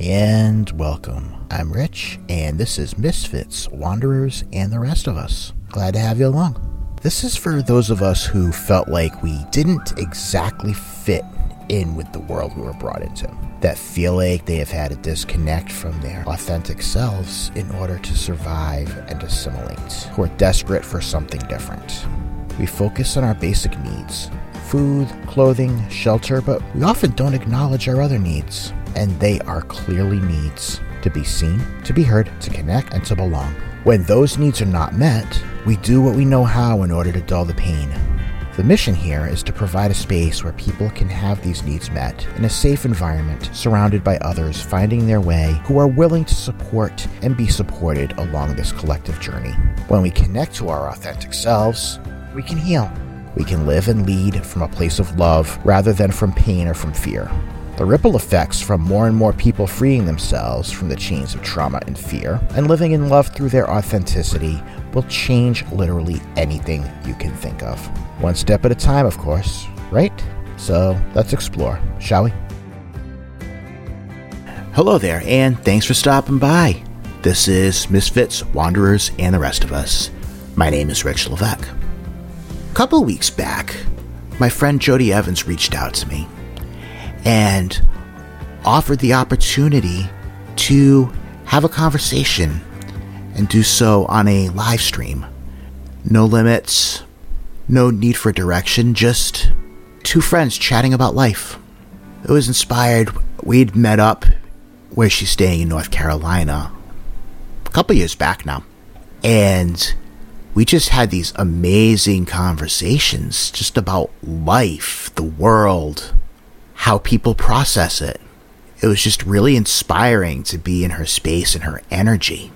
And welcome. I'm Rich, and this is Misfits, Wanderers, and the rest of us. Glad to have you along. This is for those of us who felt like we didn't exactly fit in with the world we were brought into, that feel like they have had to disconnect from their authentic selves in order to survive and assimilate, who are desperate for something different. We focus on our basic needs food, clothing, shelter, but we often don't acknowledge our other needs and they are clearly needs to be seen, to be heard, to connect, and to belong. When those needs are not met, we do what we know how in order to dull the pain. The mission here is to provide a space where people can have these needs met in a safe environment, surrounded by others finding their way who are willing to support and be supported along this collective journey. When we connect to our authentic selves, we can heal. We can live and lead from a place of love rather than from pain or from fear. The ripple effects from more and more people freeing themselves from the chains of trauma and fear and living in love through their authenticity will change literally anything you can think of. One step at a time, of course, right? So let's explore, shall we? Hello there, and thanks for stopping by. This is Misfits, Wanderers, and the rest of us. My name is Rich Levesque. A couple weeks back, my friend JoDi Evans reached out to me and offered the opportunity to have a conversation and do so on a live stream. No limits, no need for direction, just two friends chatting about life. It was inspired. We'd met up where she's staying in North Carolina a couple years back now. And we just had these amazing conversations just about life, the world, how people process it. It was just really inspiring to be in her space and her energy.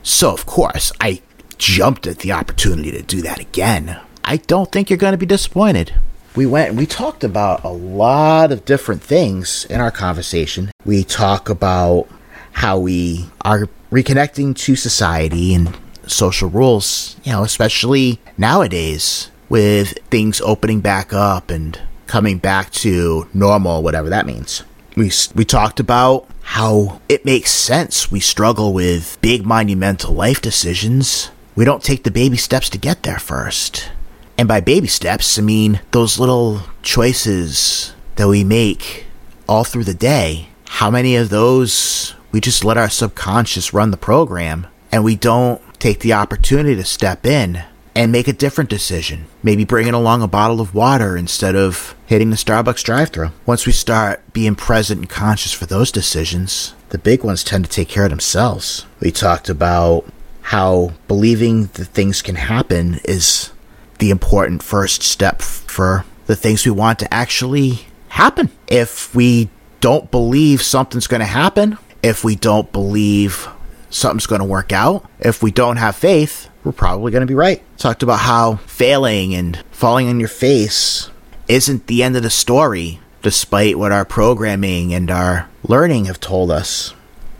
So, of course, I jumped at the opportunity to do that again. I don't think you're going to be disappointed. We went and we talked about a lot of different things in our conversation. We talk about how we are reconnecting to society and social rules, you know, especially nowadays with things opening back up and coming back to normal, whatever that means. We, we talked about how it makes sense we struggle with big monumental life decisions. We don't take the baby steps to get there first. And by baby steps, I mean those little choices that we make all through the day. How many of those we just let our subconscious run the program and we don't take the opportunity to step in and make a different decision. Maybe bringing along a bottle of water instead of hitting the Starbucks drive thru. Once we start being present and conscious for those decisions, the big ones tend to take care of themselves. We talked about how believing that things can happen is the important first step for the things we want to actually happen. If we don't believe something's going to happen, if we don't believe something's going to work out, if we don't have faith, we're probably going to be right. Talked about how failing and falling on your face isn't the end of the story, despite what our programming and our learning have told us.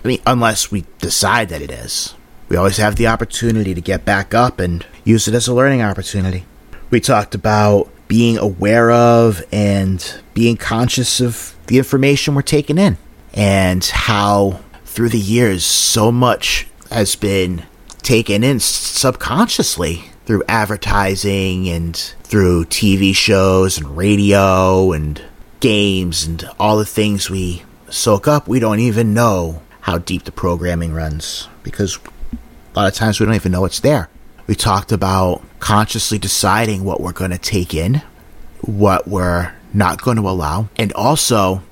I mean, unless we decide that it is. We always have the opportunity to get back up and use it as a learning opportunity. We talked about being aware of and being conscious of the information we're taking in and how through the years so much has been taken in subconsciously through advertising and through TV shows and radio and games and all the things we soak up, we don't even know how deep the programming runs because a lot of times we don't even know it's there. We talked about consciously deciding what we're going to take in, what we're not going to allow, and also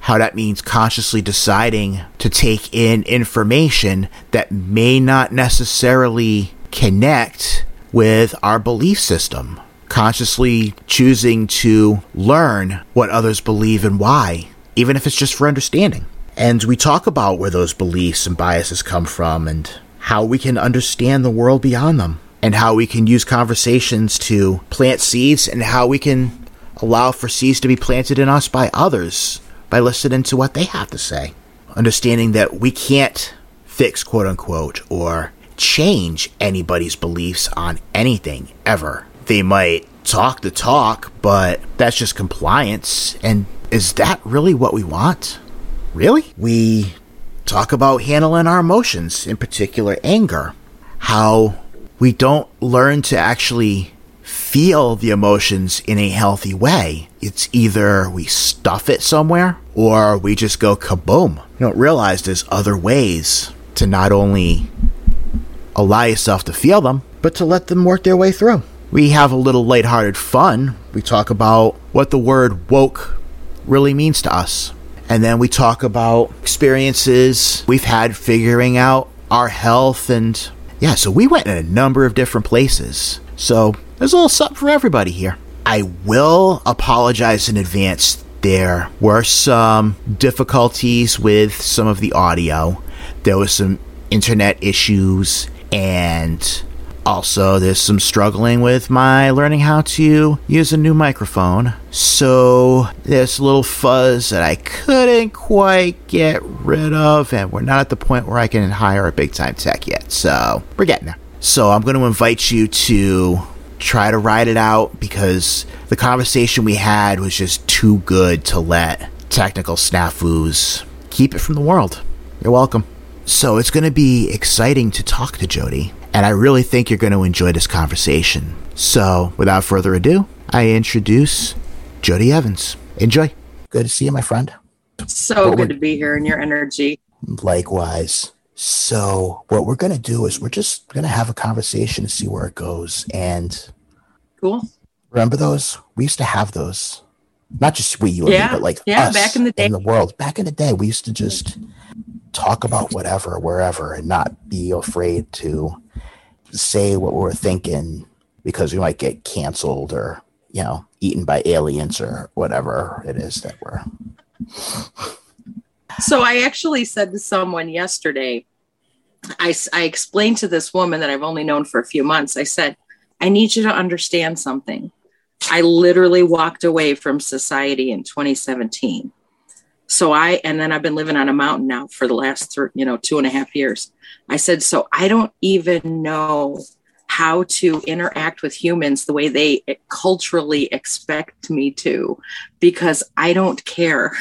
how that means consciously deciding to take in information that may not necessarily connect with our belief system. Consciously choosing to learn what others believe and why, even if it's just for understanding. And we talk about where those beliefs and biases come from and how we can understand the world beyond them, and how we can use conversations to plant seeds, and how we can allow for seeds to be planted in us by others by listening to what they have to say. Understanding that we can't fix, quote unquote, or change anybody's beliefs on anything ever. They might talk the talk, but that's just compliance. And is that really what we want? Really? We talk about handling our emotions, in particular anger. How we don't learn to actually feel the emotions in a healthy way. It's either we stuff it somewhere or we just go kaboom. You don't realize there's other ways to not only allow yourself to feel them, but to let them work their way through. We have a little lighthearted fun. We talk about what the word woke really means to us. And then we talk about experiences we've had figuring out our health. And yeah, so we went in a number of different places. So there's a little something for everybody here. I will apologize in advance. There were some difficulties with some of the audio. There was some internet issues and also, there's some struggling with my learning how to use a new microphone. So, there's a little fuzz that I couldn't quite get rid of, and we're not at the point where I can hire a big time tech yet. So, we're getting there. So, I'm going to invite you to try to ride it out because the conversation we had was just too good to let technical snafus keep it from the world. You're welcome. So, it's going to be exciting to talk to JoDi and I really think you're going to enjoy this conversation. So, without further ado, I introduce JoDi Evans. Enjoy. Good to see you, my friend. So good to be here in your energy. Likewise. So, what we're going to do is we're just going to have a conversation to see where it goes. And cool. Remember those? We used to have those. Not just we, you, yeah, me, but like yeah, back in the day, in the world. Back in the day, we used to just talk about whatever, wherever, and not be afraid to say what we're thinking because we might get canceled or you know eaten by aliens or whatever it is that we're so i actually said to someone yesterday I, I explained to this woman that i've only known for a few months i said i need you to understand something. I literally walked away from society in 2017 so i and then i've been living on a mountain now for the last you know two and a half years. I said, so I don't even know how to interact with humans the way they eh, culturally expect me to because I don't care.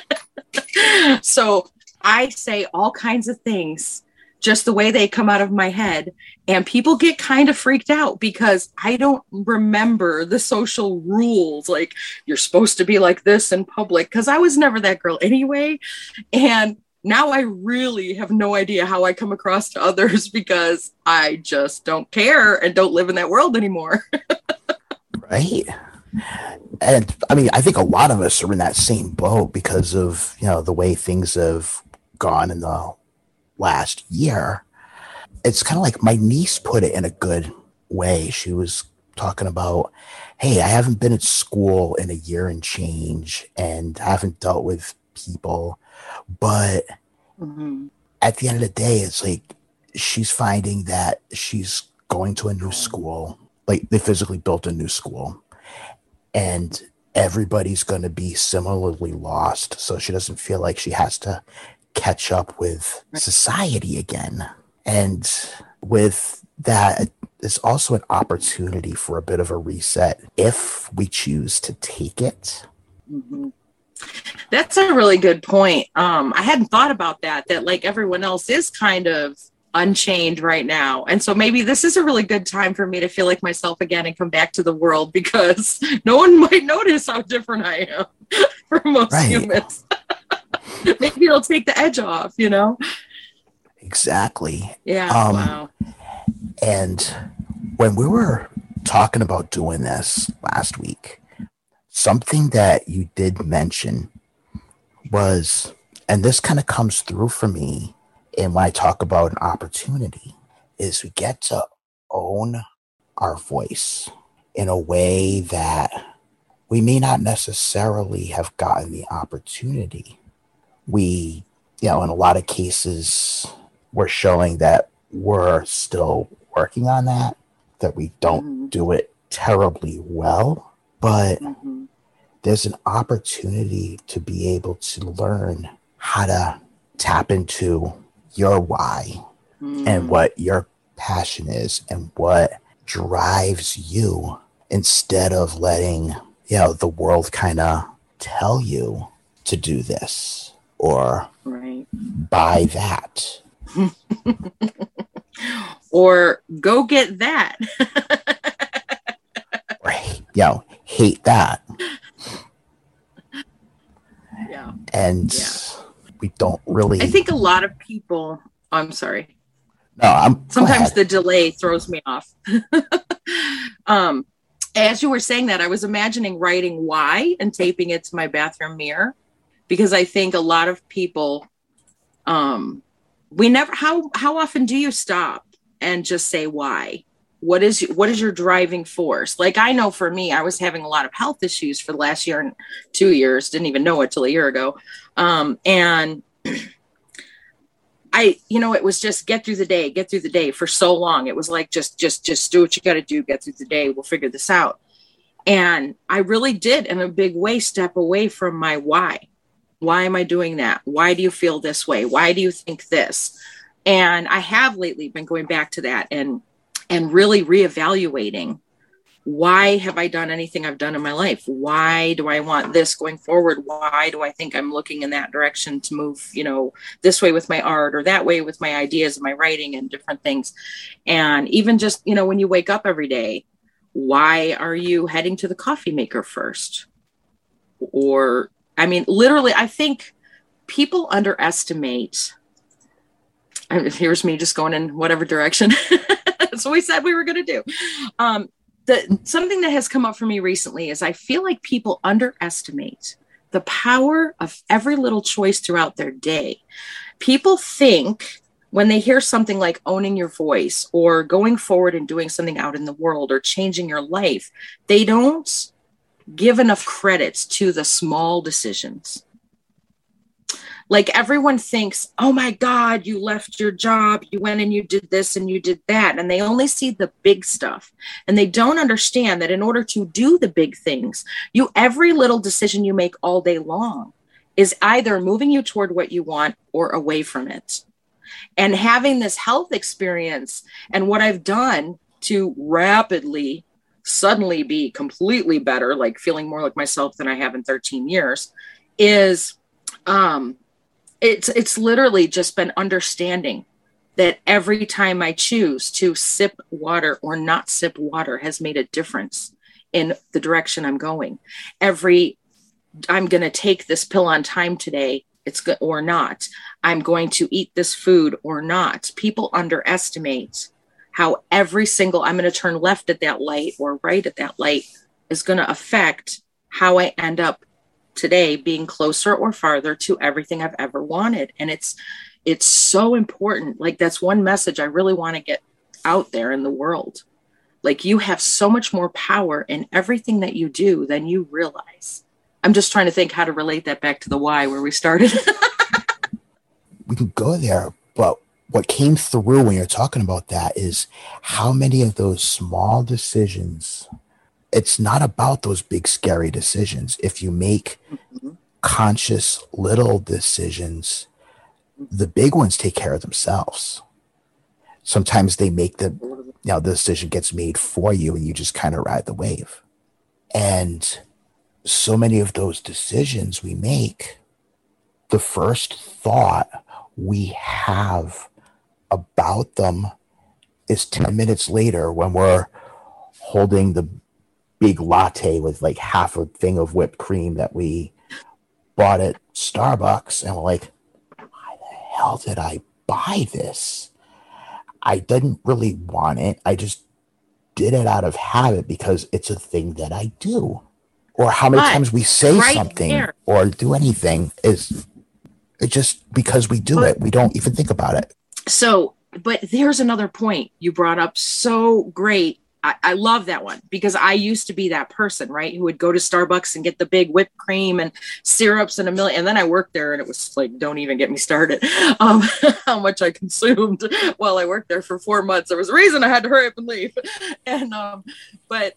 so I say all kinds of things just the way they come out of my head. And people get kind of freaked out because I don't remember the social rules. Like, you're supposed to be like this in public because I was never that girl anyway. And now I really have no idea how I come across to others because I just don't care and don't live in that world anymore. right. And I mean, I think a lot of us are in that same boat because of, you know, the way things have gone in the last year. It's kind of like my niece put it in a good way. She was talking about, hey, I haven't been at school in a year and change and haven't dealt with people but mm-hmm. at the end of the day, it's like she's finding that she's going to a new school. Like they physically built a new school, and everybody's going to be similarly lost. So she doesn't feel like she has to catch up with society again. And with that, it's also an opportunity for a bit of a reset if we choose to take it. Mm-hmm. That's a really good point. Um, I hadn't thought about that, that like everyone else is kind of unchained right now. And so maybe this is a really good time for me to feel like myself again and come back to the world because no one might notice how different I am from most right. humans. maybe it'll take the edge off, you know? Exactly. Yeah. Um, wow. And when we were talking about doing this last week, something that you did mention was, and this kind of comes through for me and when I talk about an opportunity, is we get to own our voice in a way that we may not necessarily have gotten the opportunity. We, you know, in a lot of cases, we're showing that we're still working on that, that we don't mm-hmm. do it terribly well, but mm-hmm there's an opportunity to be able to learn how to tap into your why mm. and what your passion is and what drives you instead of letting you know the world kind of tell you to do this or right. buy that. or go get that. or, you know, hate that. Yeah. And yeah. we don't really. I think a lot of people. I'm sorry. No, I'm. Sometimes the delay throws me off. um, as you were saying that, I was imagining writing why and taping it to my bathroom mirror because I think a lot of people, um, we never. How how often do you stop and just say why? What is what is your driving force? Like I know for me, I was having a lot of health issues for the last year and two years. Didn't even know it till a year ago, um, and I, you know, it was just get through the day, get through the day for so long. It was like just, just, just do what you got to do, get through the day. We'll figure this out. And I really did, in a big way, step away from my why. Why am I doing that? Why do you feel this way? Why do you think this? And I have lately been going back to that and and really reevaluating why have I done anything I've done in my life? Why do I want this going forward? Why do I think I'm looking in that direction to move, you know, this way with my art or that way with my ideas and my writing and different things? And even just, you know, when you wake up every day, why are you heading to the coffee maker first? Or, I mean, literally, I think people underestimate. Here's me just going in whatever direction. That's what we said we were going to do. Um, the something that has come up for me recently is I feel like people underestimate the power of every little choice throughout their day. People think when they hear something like owning your voice or going forward and doing something out in the world or changing your life, they don't give enough credits to the small decisions like everyone thinks, oh my God, you left your job, you went and you did this and you did that. And they only see the big stuff. And they don't understand that in order to do the big things, you every little decision you make all day long is either moving you toward what you want or away from it. And having this health experience and what I've done to rapidly suddenly be completely better, like feeling more like myself than I have in 13 years, is um, it's it's literally just been understanding that every time I choose to sip water or not sip water has made a difference in the direction I'm going. Every I'm going to take this pill on time today, it's good or not. I'm going to eat this food or not. People underestimate how every single I'm going to turn left at that light or right at that light is going to affect how I end up today being closer or farther to everything I've ever wanted. And it's it's so important. Like that's one message I really want to get out there in the world. Like you have so much more power in everything that you do than you realize. I'm just trying to think how to relate that back to the why where we started. we can go there, but what came through when you're talking about that is how many of those small decisions it's not about those big scary decisions. If you make mm-hmm. conscious little decisions the big ones take care of themselves. Sometimes they make the you know the decision gets made for you and you just kind of ride the wave. And so many of those decisions we make the first thought we have about them is 10 minutes later when we're holding the big latte with like half a thing of whipped cream that we bought at Starbucks. And we're like, why the hell did I buy this? I didn't really want it. I just did it out of habit because it's a thing that I do. Or how many but times we say right something there. or do anything is it just because we do but, it. We don't even think about it. So, but there's another point you brought up so great I, I, love that one because I used to be that person, right? Who would go to Starbucks and get the big whipped cream and syrups and a million. And then I worked there and it was like, don't even get me started. Um, how much I consumed while I worked there for four months. There was a reason I had to hurry up and leave. And, um, but,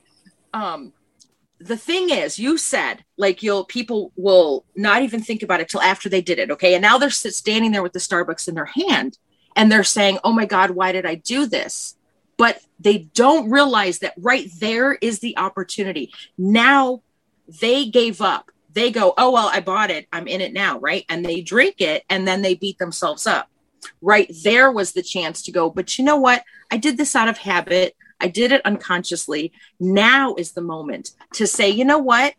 um, the thing is, you said like you'll people will not even think about it till after they did it. Okay. And now they're standing there with the Starbucks in their hand and they're saying, Oh my God, why did I do this? but they don't realize that right there is the opportunity. Now they gave up they go, oh, well, I bought it. I'm in it now. Right. And they drink it and then they beat themselves up. Right there was the chance to go, but you know what? I did this out of habit. I did it unconsciously. Now is the moment to say, you know what?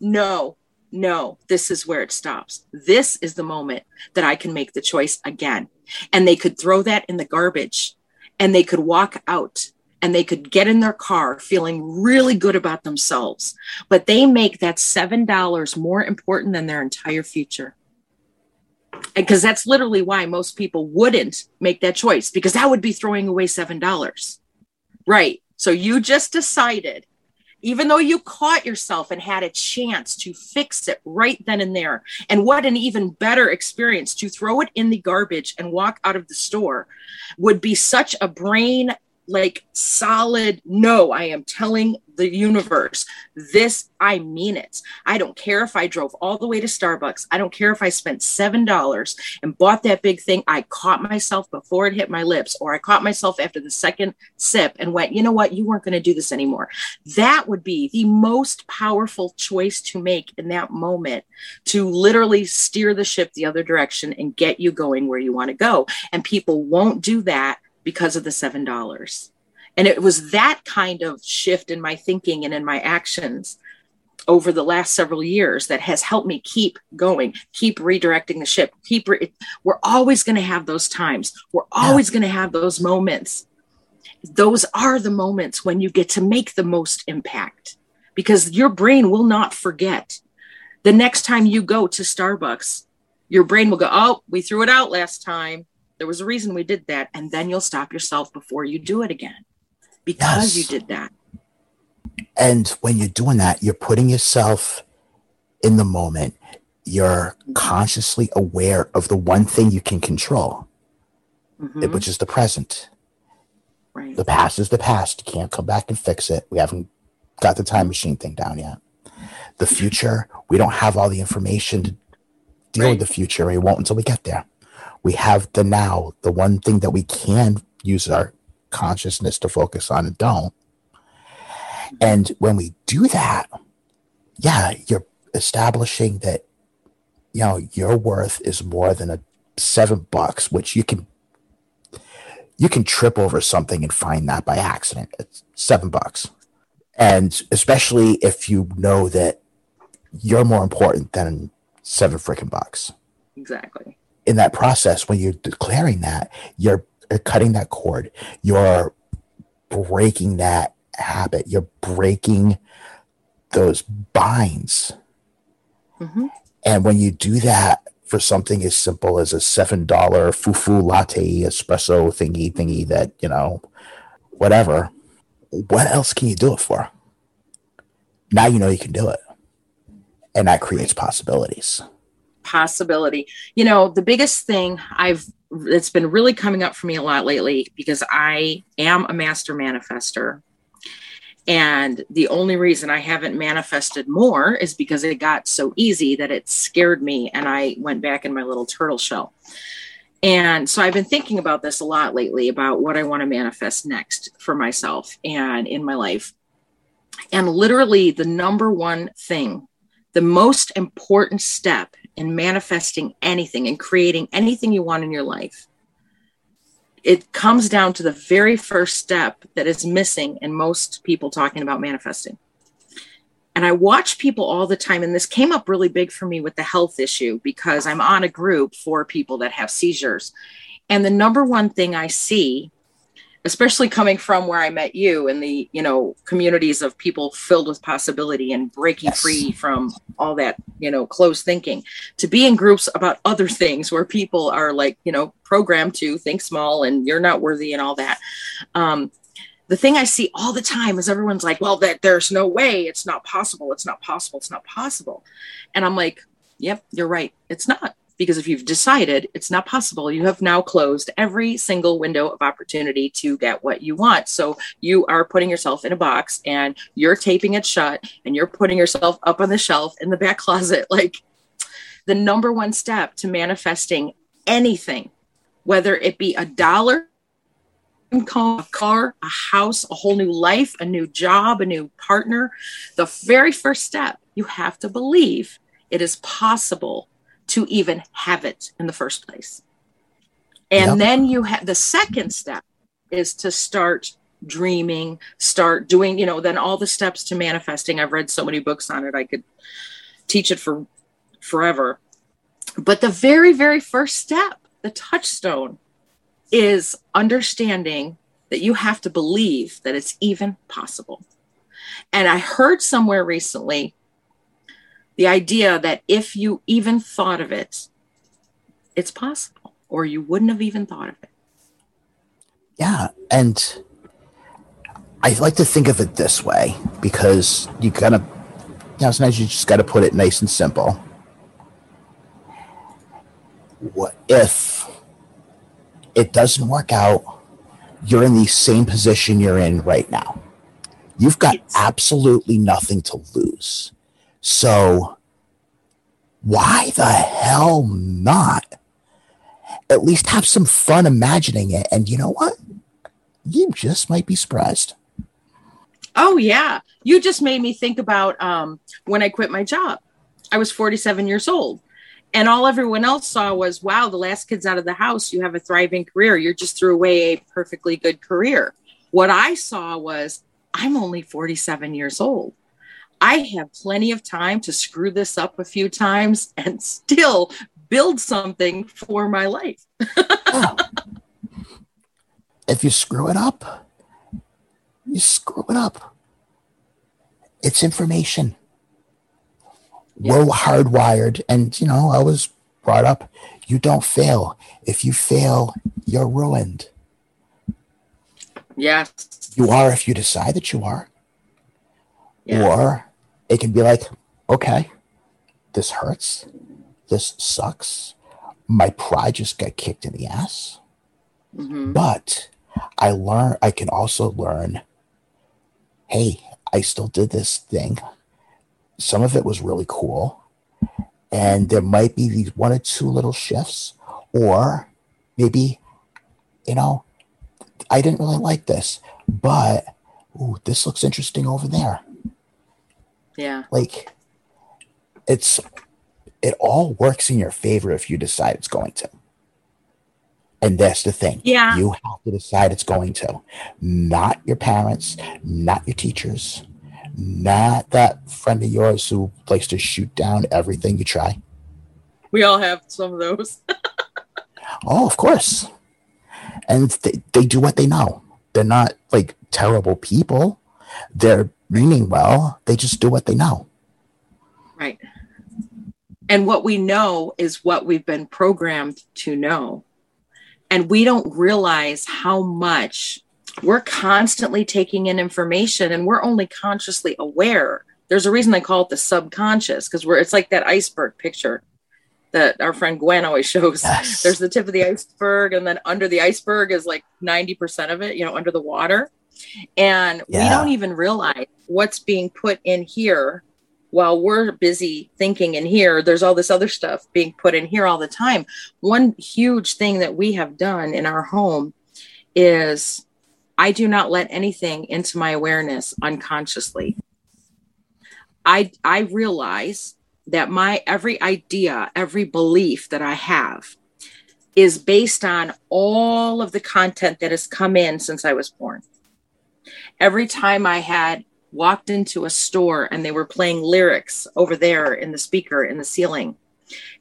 No, no, this is where it stops. This is the moment that I can make the choice again. And they could throw that in the garbage and they could walk out and they could get in their car feeling really good about themselves. But they make that $7 more important than their entire future. Because that's literally why most people wouldn't make that choice, because that would be throwing away $7. Right. So you just decided even though you caught yourself and had a chance to fix it right then and there. And what an even better experience to throw it in the garbage and walk out of the store would be such a brain like solid no i am telling the universe this i mean it. I don't care if i drove all the way to starbucks. I don't care if i spent seven dollars and bought that big thing. I caught myself before it hit my lips or i caught myself after the second sip and went you know what? You weren't going to do this anymore. That would be the most powerful choice to make in that moment to literally steer the ship the other direction and get you going where you want to go. And people won't do that because of the $7. And it was that kind of shift in my thinking and in my actions over the last several years that has helped me keep going, keep redirecting the ship. Keep re- we're always going to have those times. We're always yeah. going to have those moments. Those are the moments when you get to make the most impact because your brain will not forget. The next time you go to Starbucks, your brain will go, "Oh, we threw it out last time." There was a reason we did that. And then you'll stop yourself before you do it again because yes. you did that. And when you're doing that, you're putting yourself in the moment. You're consciously aware of the one thing you can control, mm-hmm. which is the present. Right. The past is the past. You can't come back and fix it. We haven't got the time machine thing down yet. The future, we don't have all the information to deal right. with the future. We won't until we get there we have the now, the one thing that we can use our consciousness to focus on and don't. And when we do that, yeah, you're establishing that, you know, your worth is more than a seven bucks, which you can you can trip over something and find that by accident. It's seven bucks. And especially if you know that you're more important than seven freaking bucks. Exactly in that process, when you're declaring that, you're cutting that cord, you're breaking that habit, you're breaking those binds. Mm-hmm. And when you do that for something as simple as a $7 fufu latte espresso thingy thingy that, you know, whatever, what else can you do it for? Now you know you can do it. And that creates possibilities possibility. You know, the biggest thing I've it's been really coming up for me a lot lately because I am a master manifester. And the only reason I haven't manifested more is because it got so easy that it scared me and I went back in my little turtle shell. And so I've been thinking about this a lot lately about what I want to manifest next for myself and in my life. And literally, the number one thing, the most important step in manifesting anything and creating anything you want in your life, it comes down to the very first step that is missing in most people talking about manifesting. And I watch people all the time, and this came up really big for me with the health issue because I'm on a group for people that have seizures. And the number one thing I see especially coming from where I met you in the, you know, communities of people filled with possibility and breaking yes. free from all that, you know, closed thinking, to be in groups about other things where people are like, you know, programmed to think small and you're not worthy and all that. Um, the thing I see all the time is everyone's like, well, that there's no way, it's not possible, it's not possible, it's not possible. And I'm like, yep, you're right, it's not because if you've decided it's not possible, you have now closed every single window of opportunity to get what you want. So you are putting yourself in a box and you're taping it shut and you're putting yourself up on the shelf in the back closet. Like the number one step to manifesting anything, whether it be a dollar a car, a house, a whole new life, a new job, a new partner. The very first step, you have to believe it is possible to even have it in the first place. And yep. then you have the second step is to start dreaming, start doing, you know, then all the steps to manifesting. I've read so many books on it. I could teach it for forever. But the very, very first step, the touchstone, is understanding that you have to believe that it's even possible. And I heard somewhere recently the idea that if you even thought of it, it's possible, or you wouldn't have even thought of it. Yeah. And I like to think of it this way because you kind of, you know, sometimes you just got to put it nice and simple. What if it doesn't work out? You're in the same position you're in right now. You've got absolutely nothing to lose. So, why the hell not? At least have some fun imagining it. And you know what? You just might be surprised. Oh yeah, you just made me think about um, when I quit my job. I was 47 years old, and all everyone else saw was, "Wow, the last kid's out of the house. You have a thriving career. You just threw away a perfectly good career." What I saw was, I'm only 47 years old. I have plenty of time to screw this up a few times and still build something for my life. oh. If you screw it up, you screw it up. It's information. Yeah. We're hardwired. And, you know, I was brought up you don't fail. If you fail, you're ruined. Yes. You are if you decide that you are. Yeah. Or it can be like, okay, this hurts. This sucks. My pride just got kicked in the ass. Mm-hmm. But I learn I can also learn hey, I still did this thing. Some of it was really cool. And there might be these one or two little shifts, or maybe, you know, I didn't really like this, but ooh, this looks interesting over there. Yeah. Like it's it all works in your favor if you decide it's going to. And that's the thing. Yeah. You have to decide it's going to. Not your parents, not your teachers, not that friend of yours who likes to shoot down everything you try. We all have some of those. oh, of course. And they, they do what they know. They're not like terrible people. They're meaning well. They just do what they know. Right. And what we know is what we've been programmed to know and we don't realize how much we're constantly taking in information and we're only consciously aware there's a reason they call it the subconscious because we're it's like that iceberg picture that our friend gwen always shows yes. there's the tip of the iceberg and then under the iceberg is like 90% of it you know under the water and yeah. we don't even realize what's being put in here while we're busy thinking in here, there's all this other stuff being put in here all the time. One huge thing that we have done in our home is I do not let anything into my awareness unconsciously. I I realize that my every idea, every belief that I have is based on all of the content that has come in since I was born. Every time I had walked into a store and they were playing lyrics over there in the speaker in the ceiling.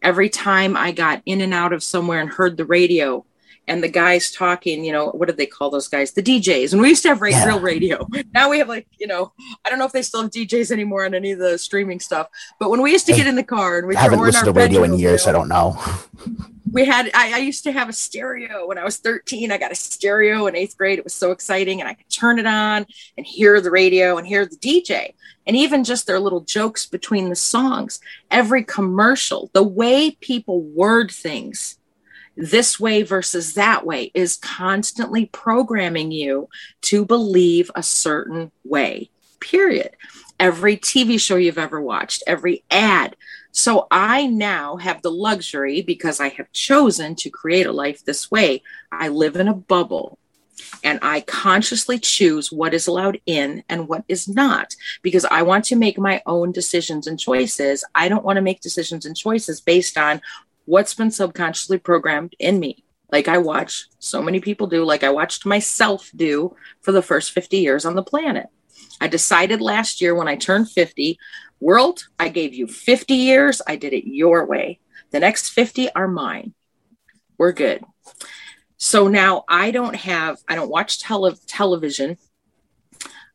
Every time I got in and out of somewhere and heard the radio and the guys talking, you know, what did they call those guys? The DJs. And we used to have yeah. real radio. Now we have like, you know, I don't know if they still have DJs anymore on any of the streaming stuff. But when we used to get in the car and we haven't listened to radio in years, I don't know. we had I, I, used to have a stereo when i was 13 i got a stereo in eighth grade. It was so exciting and i could turn it on and hear the radio and hear the dj and even just their little jokes between the songs every commercial the way people word things this way versus that way is constantly programming you to believe a certain way period. Every tv show you've ever watched every ad so I now have the luxury because I have chosen to create a life this way. I live in a bubble and I consciously choose what is allowed in and what is not because I want to make my own decisions and choices. I don't want to make decisions and choices based on what's been subconsciously programmed in me. Like I watch so many people do, like I watched myself do for the first 50 years on the planet. I decided last year when I turned 50, world, I gave you 50 years. I did it your way. The next 50 are mine. We're good. So now I don't have, I don't watch tele- television.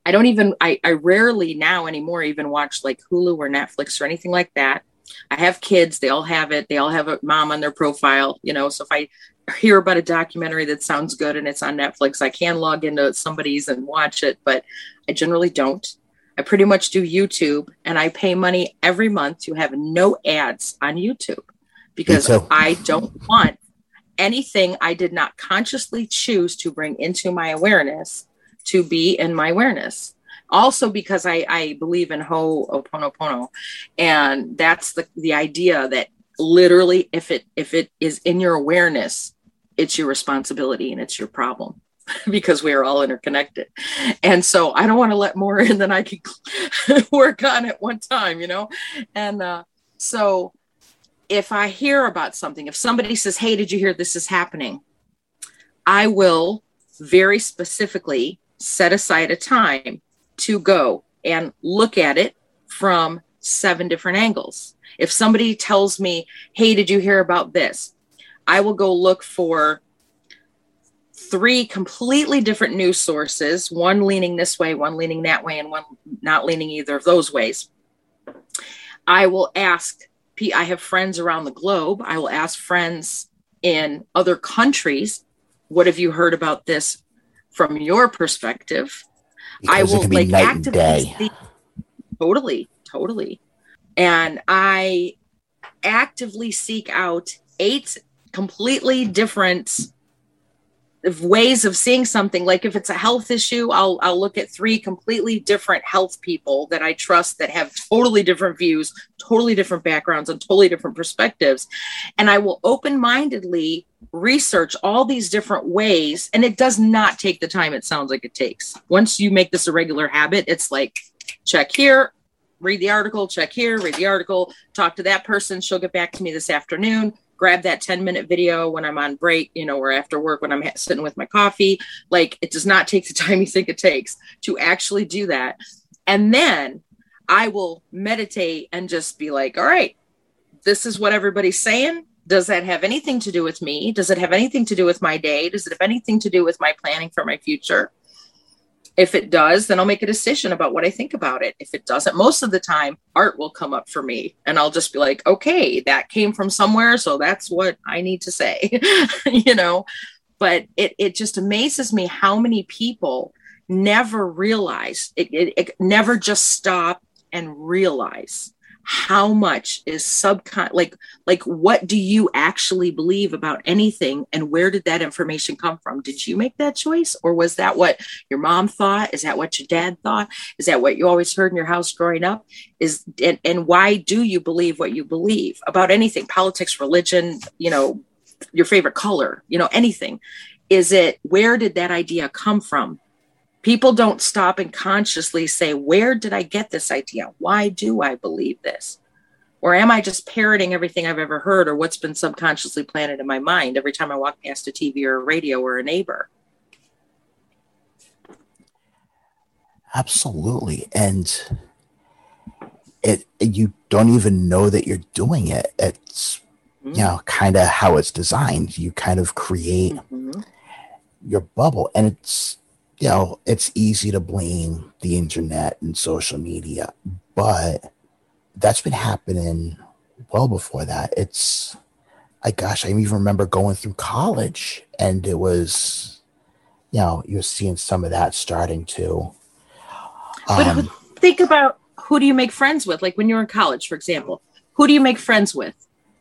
I don't even, I, I rarely now anymore even watch like Hulu or Netflix or anything like that. I have kids, they all have it. They all have a mom on their profile, you know. So if I hear about a documentary that sounds good and it's on Netflix, I can log into somebody's and watch it, but I generally don't. I pretty much do YouTube and I pay money every month to have no ads on YouTube because I don't want anything I did not consciously choose to bring into my awareness to be in my awareness. Also, because I, I believe in Ho'oponopono, and that's the, the idea that literally, if it if it is in your awareness, it's your responsibility and it's your problem because we are all interconnected. And so I don't want to let more in than I can work on at one time, you know? And uh, so if I hear about something, if somebody says, Hey, did you hear this is happening? I will very specifically set aside a time to go and look at it from seven different angles. If somebody tells me, Hey, did you hear about this? I will go look for three completely different news sources, one leaning this way, one leaning that way, and one not leaning either of those ways. I will ask I have friends around the globe. I will ask friends in other countries, what have you heard about this from your perspective? Because I will like actively see, totally, totally. And I actively seek out eight completely different ways of seeing something. Like if it's a health issue i'll i'll look at three completely different health people that i trust that have totally different views totally different backgrounds and totally different perspectives. And i will open-mindedly research all these different ways and it does not take the time it sounds like it takes. Once you make this a regular habit it's like check here read the article check here read the article talk to that person she'll get back to me this afternoon grab that 10 minute video when I'm on break, you know, or after work when I'm sitting with my coffee. Like it does not take the time you think it takes to actually do that. And then I will meditate and just be like, all right, this is what everybody's saying. Does that have anything to do with me? Does it have anything to do with my day? Does it have anything to do with my planning for my future? If it does, then I'll make a decision about what I think about it. If it doesn't, most of the time, art will come up for me and I'll just be like, okay, that came from somewhere. So that's what I need to say, you know? But it, it just amazes me how many people never realize it, it, it never just stop and realize how much is subcon like like what do you actually believe about anything and where did that information come from? Did you make that choice or was that what your mom thought? Is that what your dad thought? Is that what you always heard in your house growing up? Is and, and why do you believe what you believe about anything? Politics religion you know your favorite color you know anything. Is it where did that idea come from People don't stop and consciously say, Where did I get this idea? Why do I believe this? Or am I just parroting everything I've ever heard or what's been subconsciously planted in my mind every time I walk past a TV or a radio or a neighbor? Absolutely. And it you don't even know that you're doing it. It's mm-hmm. you know kind of how it's designed. You kind of create mm-hmm. your bubble and it's you know, it's easy to blame the internet and social media, but that's been happening well before that. It's, I gosh, I even remember going through college and it was, you know, you're seeing some of that starting to. Um, but think about who do you make friends with? Like when you're in college, for example, who do you make friends with?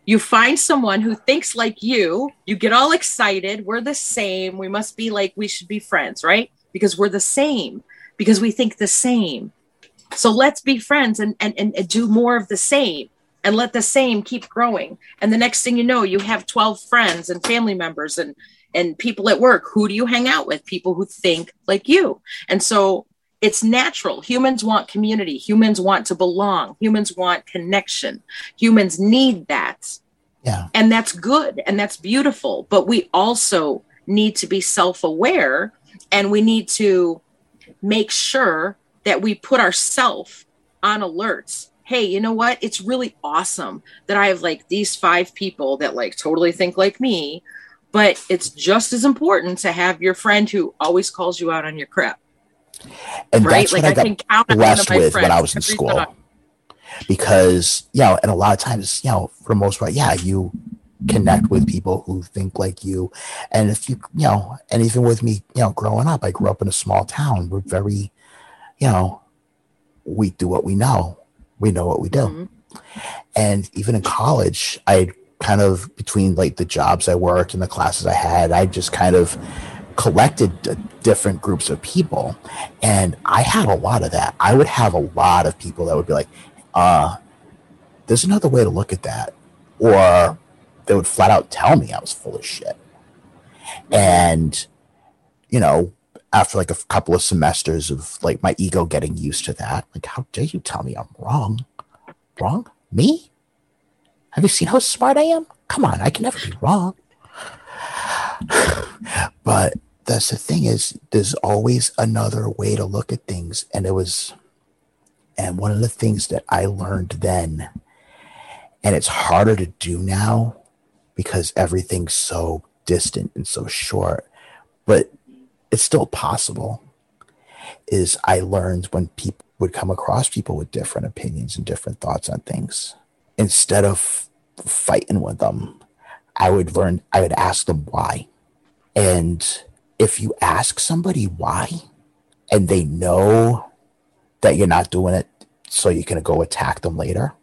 You find someone who thinks like you, you get all excited. We're the same. We must be like, we should be friends, right? Because we're the same, because we think the same. So let's be friends and, and, and, do more of the same. and let the same keep growing. And the next thing you know, you have 12 friends and family members and and people at work. Who do you hang out with? People who think like you. And so it's natural. Humans want community. Humans want to belong. Humans want connection. Humans need that. Yeah. And that's good and that's beautiful. But we also need to be self aware and we need to make sure that we put ourselves on alerts. Hey, you know what? It's really awesome that I have like these five people that like totally think like me, but it's just as important to have your friend who always calls you out on your crap. And right? that's like what I, I got blessed with when I was in school. Thought. Because, you know, and a lot of times, you know, for the most part, yeah, you connect with people who think like you. And if you, you know, and even with me, you know, growing up, I grew up in a small town. We're very, you know, we do what we know. We know what we do. Mm-hmm. And even in college, I kind of between like the jobs I worked and the classes I had, I just kind of collected different groups of people. And I had a lot of that. I would have a lot of people that would be like, uh, there's another way to look at that. Or they would flat out tell me I was full of shit. And, you know, after like a couple of semesters of like my ego getting used to that, like, how dare you tell me I'm wrong? Wrong? Me? Have you seen how smart I am? Come on, I can never be wrong. but that's the thing is there's always another way to look at things. And it was and one of the things that I learned then, and it's harder to do now because everything's so distant and so short, but it's still possible. Is I learned when people would come across people with different opinions and different thoughts on things, instead of fighting with them, I would learn, I would ask them why. And if you ask somebody why and they know that you're not doing it so you can go attack them later,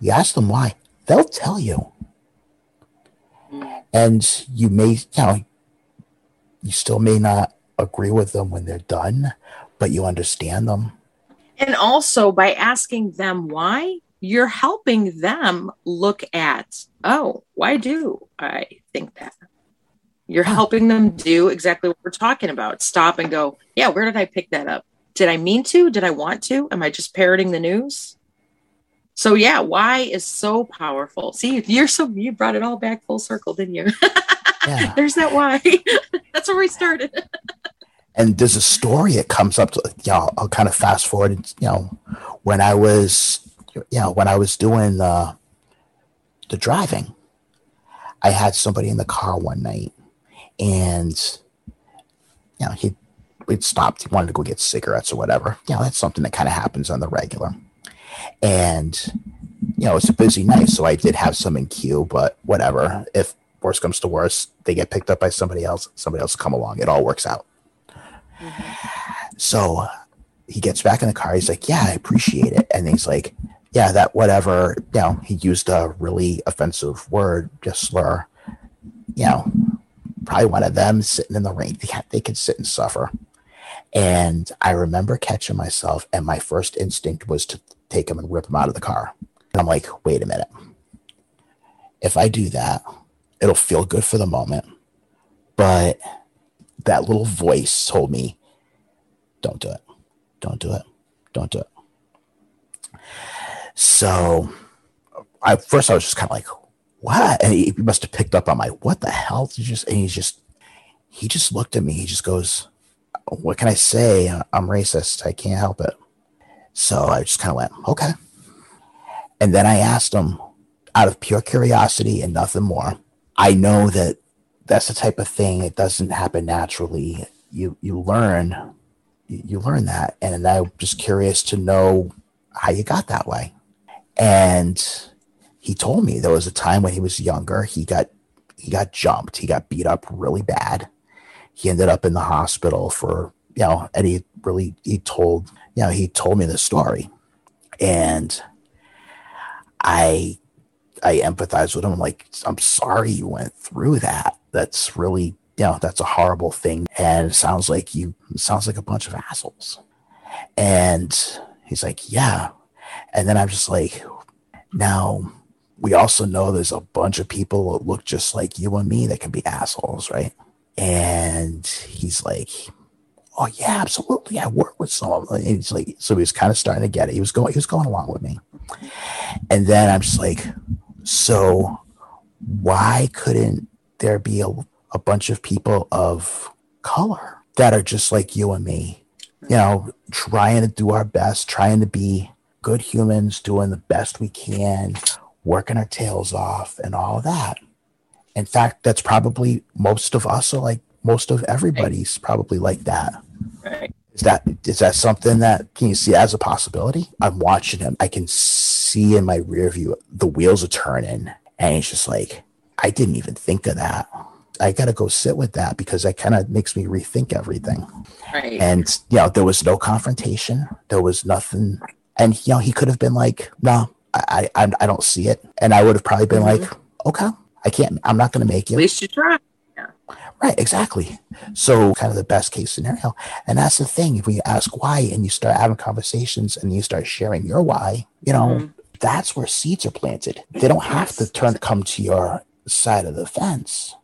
you ask them why, they'll tell you and you may you know you still may not agree with them when they're done but you understand them. And also by asking them why you're helping them look at oh why do i think that? You're helping them do exactly what we're talking about. Stop and go yeah where did i pick that up? Did i mean to? Did i want to? Am i just parroting the news so yeah, why is so powerful. See, you're so you brought it all back full circle, didn't you? Yeah. There's that why. That's where we started. and there's a story that comes up to you know, I'll kind of fast forward, you know, when I was you know, when I was doing the the driving, I had somebody in the car one night and you know, he we'd stopped, he wanted to go get cigarettes or whatever. You know, that's something that kind of happens on the regular. And you know, it's a busy night, so I did have some in queue, but whatever. If worst comes to worst, they get picked up by somebody else, somebody else come along. It all works out. So he gets back in the car. He's like, Yeah, I appreciate it. And he's like, Yeah, that whatever, you know, he used a really offensive word, just slur. You know, probably one of them sitting in the rain. They, they could sit and suffer. And I remember catching myself, and my first instinct was to take him and rip him out of the car. And I'm like, wait a minute. If I do that, it'll feel good for the moment. But that little voice told me, don't do it. Don't do it. Don't do it. So I first I was just kind of like, what? And he must have picked up on my what the hell? He just and just he just looked at me. He just goes, What can I say? I'm racist. I can't help it. So I just kind of went, okay. And then I asked him out of pure curiosity and nothing more. I know that that's the type of thing it doesn't happen naturally. You you learn you learn that and I'm just curious to know how you got that way. And he told me there was a time when he was younger, he got he got jumped, he got beat up really bad. He ended up in the hospital for, you know, and he really he told you know, he told me the story, and I I empathize with him. I'm like, I'm sorry you went through that. That's really, you know, that's a horrible thing. And it sounds like you sounds like a bunch of assholes. And he's like, yeah. And then I'm just like, now we also know there's a bunch of people that look just like you and me that can be assholes, right? And he's like, Oh yeah, absolutely. I work with some of them. And he's like, so he was kind of starting to get it. He was going, he was going along with me. And then I'm just like, so why couldn't there be a, a bunch of people of color that are just like you and me? You know, trying to do our best, trying to be good humans, doing the best we can, working our tails off, and all that. In fact, that's probably most of us are like most of everybody's probably like that. Right. Is that is that something that can you see as a possibility? I'm watching him. I can see in my rear view the wheels are turning, and it's just like I didn't even think of that. I got to go sit with that because that kind of makes me rethink everything. Right. And you know, there was no confrontation. There was nothing. And you know, he could have been like, "No, I, I, I don't see it," and I would have probably been mm-hmm. like, "Okay, I can't. I'm not going to make you." At least you try. Right, exactly. So, kind of the best case scenario. And that's the thing. If we ask why and you start having conversations and you start sharing your why, you know, mm-hmm. that's where seeds are planted. They don't have to turn come to your side of the fence.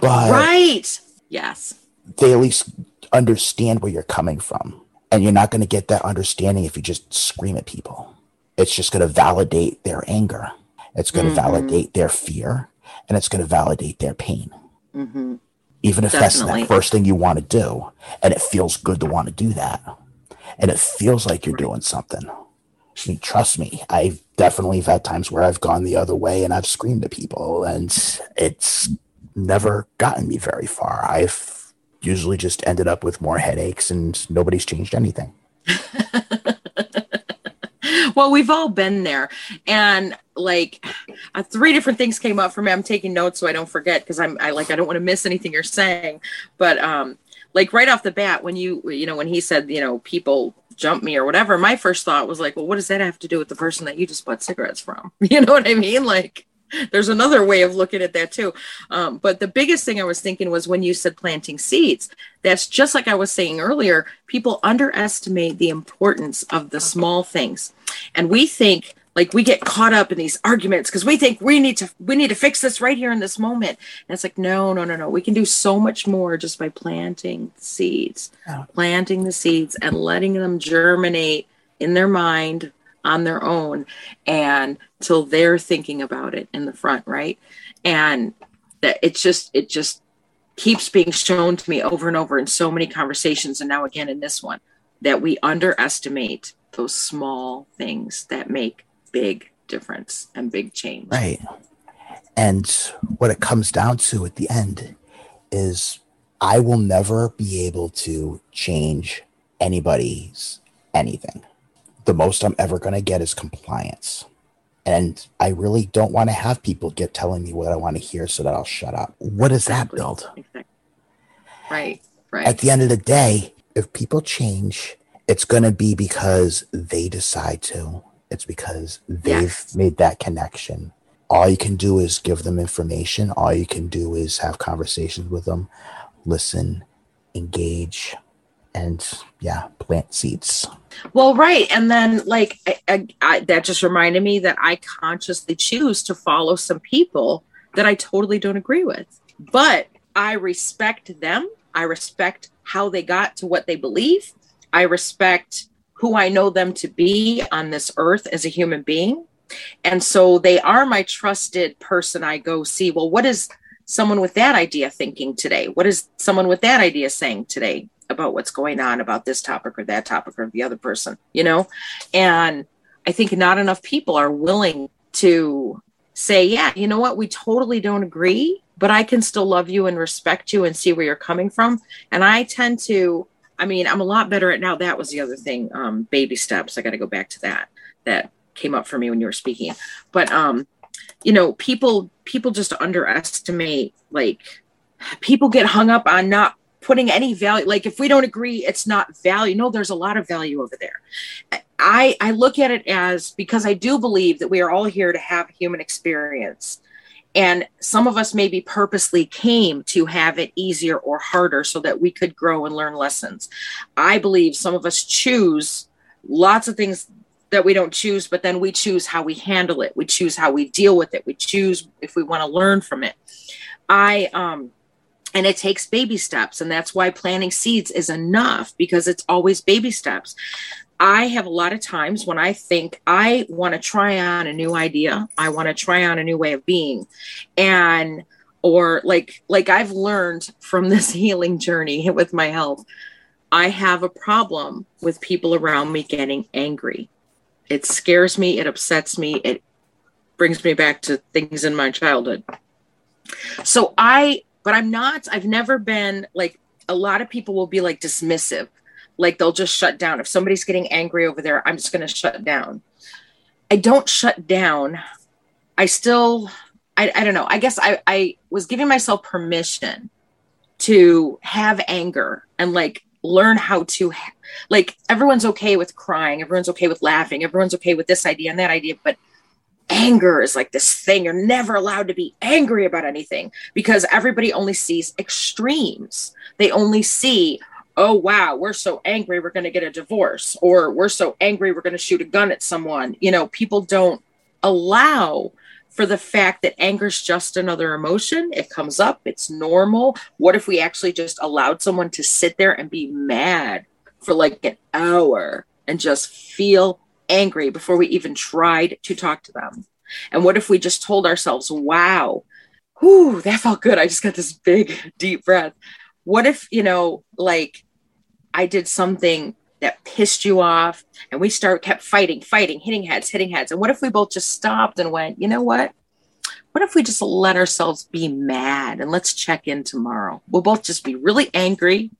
But right. Yes. They at least understand where you're coming from. And you're not going to get that understanding if you just scream at people. It's just going to validate their anger. It's going to mm-hmm. validate their fear and it's going to validate their pain. Mm-hmm even if Definitely. that's the first thing you want to do and it feels good to want to do that and it feels like you're doing something. I mean, trust me i've definitely had times where i've gone the other way and i've screamed at people and it's never gotten me very far. I've usually just ended up with more headaches and nobody's changed anything well, we've all been there. And like uh, three different things came up for me. I'm taking notes so I don't forget because I'm I like I don't want to miss anything you're saying. But um like right off the bat when you you know when he said, you know, people jump me or whatever, my first thought was like, well, what does that have to do with the person that you just bought cigarettes from? You know what I mean? Like there's another way of looking at that too. Um, but the biggest thing I was thinking was when you said planting seeds, that's just like I was saying earlier, people underestimate the importance of the small things. And we think like we get caught up in these arguments because we think we need to we need to fix this right here in this moment and it's like no no no no we can do so much more just by planting seeds planting the seeds and letting them germinate in their mind on their own and till they're thinking about it in the front right? And that it's just it just keeps being shown to me over and over in so many conversations and now again in this one that we underestimate those small things that make big difference and big change. Right. And what it comes down to at the end is i will never be able to change anybody's anything the most I'm ever going to get is compliance. And I really don't want to have people get telling me what I want to hear so that I'll shut up. What does that build? Exactly. Right, right. At the end of the day, if people change, it's going to be because they decide to. It's because they've yes. made that connection. All you can do is give them information. All you can do is have conversations with them, listen, engage, and yeah, plant seeds. Well, right. And then, like, I, I, I, that just reminded me that I consciously choose to follow some people that I totally don't agree with. But I respect them. I respect how they got to what they believe. I respect who I know them to be on this earth as a human being. And so they are my trusted person I go see. Well, what is someone with that idea thinking today? What is someone with that idea saying today? About what's going on about this topic or that topic or the other person, you know? And I think not enough people are willing to say, yeah, you know what, we totally don't agree, but I can still love you and respect you and see where you're coming from. And I tend to, I mean, I'm a lot better at now. That was the other thing, um, baby steps. I got to go back to that. That came up for me when you were speaking. But, um, you know, people, people just underestimate, like, people get hung up on not putting any value like if we don't agree it's not value no there's a lot of value over there i i look at it as because i do believe that we are all here to have human experience and some of us maybe purposely came to have it easier or harder so that we could grow and learn lessons i believe some of us choose lots of things that we don't choose, but then we choose how we handle it. We choose how we deal with it. We choose if we want to learn from it. I, um, and it takes baby steps. And that's why planting seeds is enough because it's always baby steps. I have a lot of times when I think I want to try on a new idea, I want to try on a new way of being. And, or like, like I've learned from this healing journey with my health, I have a problem with people around me getting angry. It scares me, it upsets me, it brings me back to things in my childhood. So I, but I'm not, I've never been like, a lot of people will be like dismissive like they'll just shut down. If somebody's getting angry over there, I'm just going to shut down. I don't shut down. I still, I, I don't know. I guess I, I was giving myself permission to have anger and like learn how to, like, everyone's okay with crying. Everyone's okay with laughing. Everyone's okay with this idea and that idea. But anger is like this thing. You're never allowed to be angry about anything because everybody only sees extremes. They only see, oh wow we're so angry we're going to get a divorce or we're so angry we're going to shoot a gun at someone you know people don't allow for the fact that anger is just another emotion it comes up it's normal what if we actually just allowed someone to sit there and be mad for like an hour and just feel angry before we even tried to talk to them and what if we just told ourselves wow whew that felt good i just got this big deep breath what if you know like I did something that pissed you off and we start kept fighting, fighting, hitting heads, hitting heads. And what if we both just stopped and went, you know what? What if we just let ourselves be mad and let's check in tomorrow? We'll both just be really angry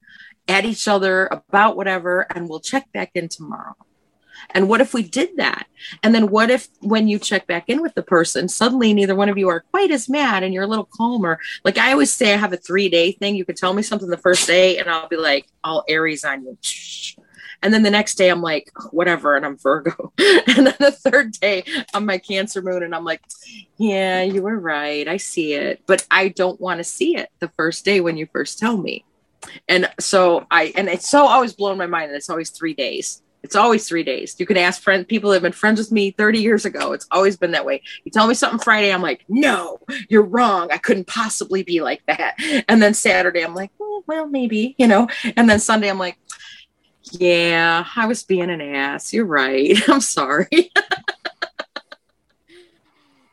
at each other about whatever and we'll check back in tomorrow. And what if we did that? And then what if when you check back in with the person, suddenly neither one of you are quite as mad and you're a little calmer? Like I always say, I have a three day thing. You could tell me something the first day and I'll be like, all Aries on you. And then the next day I'm like, whatever, and I'm Virgo. and then the third day I'm my Cancer moon, and I'm like, yeah, you were right. I see it. But I don't want to see it the first day when you first tell me. And so I, and it's so always blown my mind And it's always three days. It's always three days. You can ask friends, people that have been friends with me 30 years ago. It's always been that way. You tell me something Friday, I'm like, no, you're wrong. I couldn't possibly be like that. And then Saturday, I'm like, oh, well, maybe, you know. And then Sunday, I'm like, yeah, I was being an ass. You're right. I'm sorry.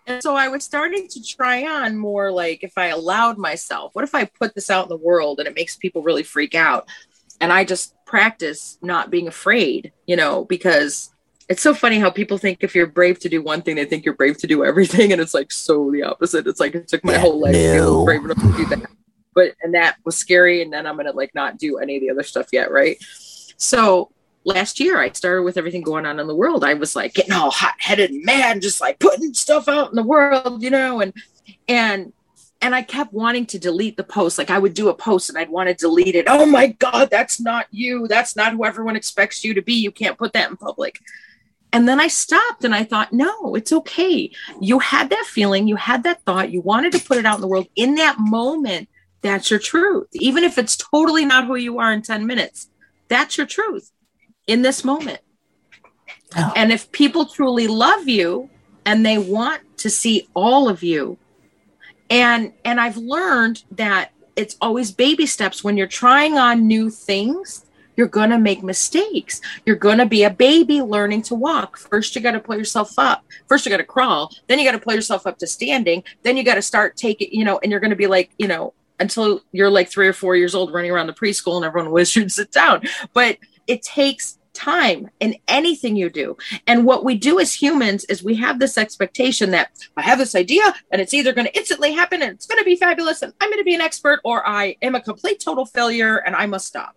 and so I was starting to try on more like if I allowed myself, what if I put this out in the world and it makes people really freak out? And I just practice not being afraid, you know, because it's so funny how people think if you're brave to do one thing, they think you're brave to do everything. And it's like so the opposite. It's like it took my yeah, whole life no. to be brave enough to do that. But and that was scary. And then I'm gonna like not do any of the other stuff yet, right? So last year I started with everything going on in the world. I was like getting all hot headed and mad, just like putting stuff out in the world, you know, and and and I kept wanting to delete the post. Like I would do a post and I'd want to delete it. Oh my God, that's not you. That's not who everyone expects you to be. You can't put that in public. And then I stopped and I thought, no, it's okay. You had that feeling, you had that thought, you wanted to put it out in the world. In that moment, that's your truth. Even if it's totally not who you are in 10 minutes, that's your truth in this moment. Oh. And if people truly love you and they want to see all of you, and and i've learned that it's always baby steps. When you're trying on new things you're going to make mistakes. You're going to be a baby learning to walk. First you got to pull yourself up. First you got to crawl. Then you got to pull yourself up to standing. Then you got to start taking you know and you're going to be like you know until you're like three or four years old running around the preschool and everyone you'd sit down. But it takes time in anything you do. And what we do as humans is we have this expectation that I have this idea and it's either going to instantly happen and it's going to be fabulous and I'm going to be an expert or I am a complete total failure and I must stop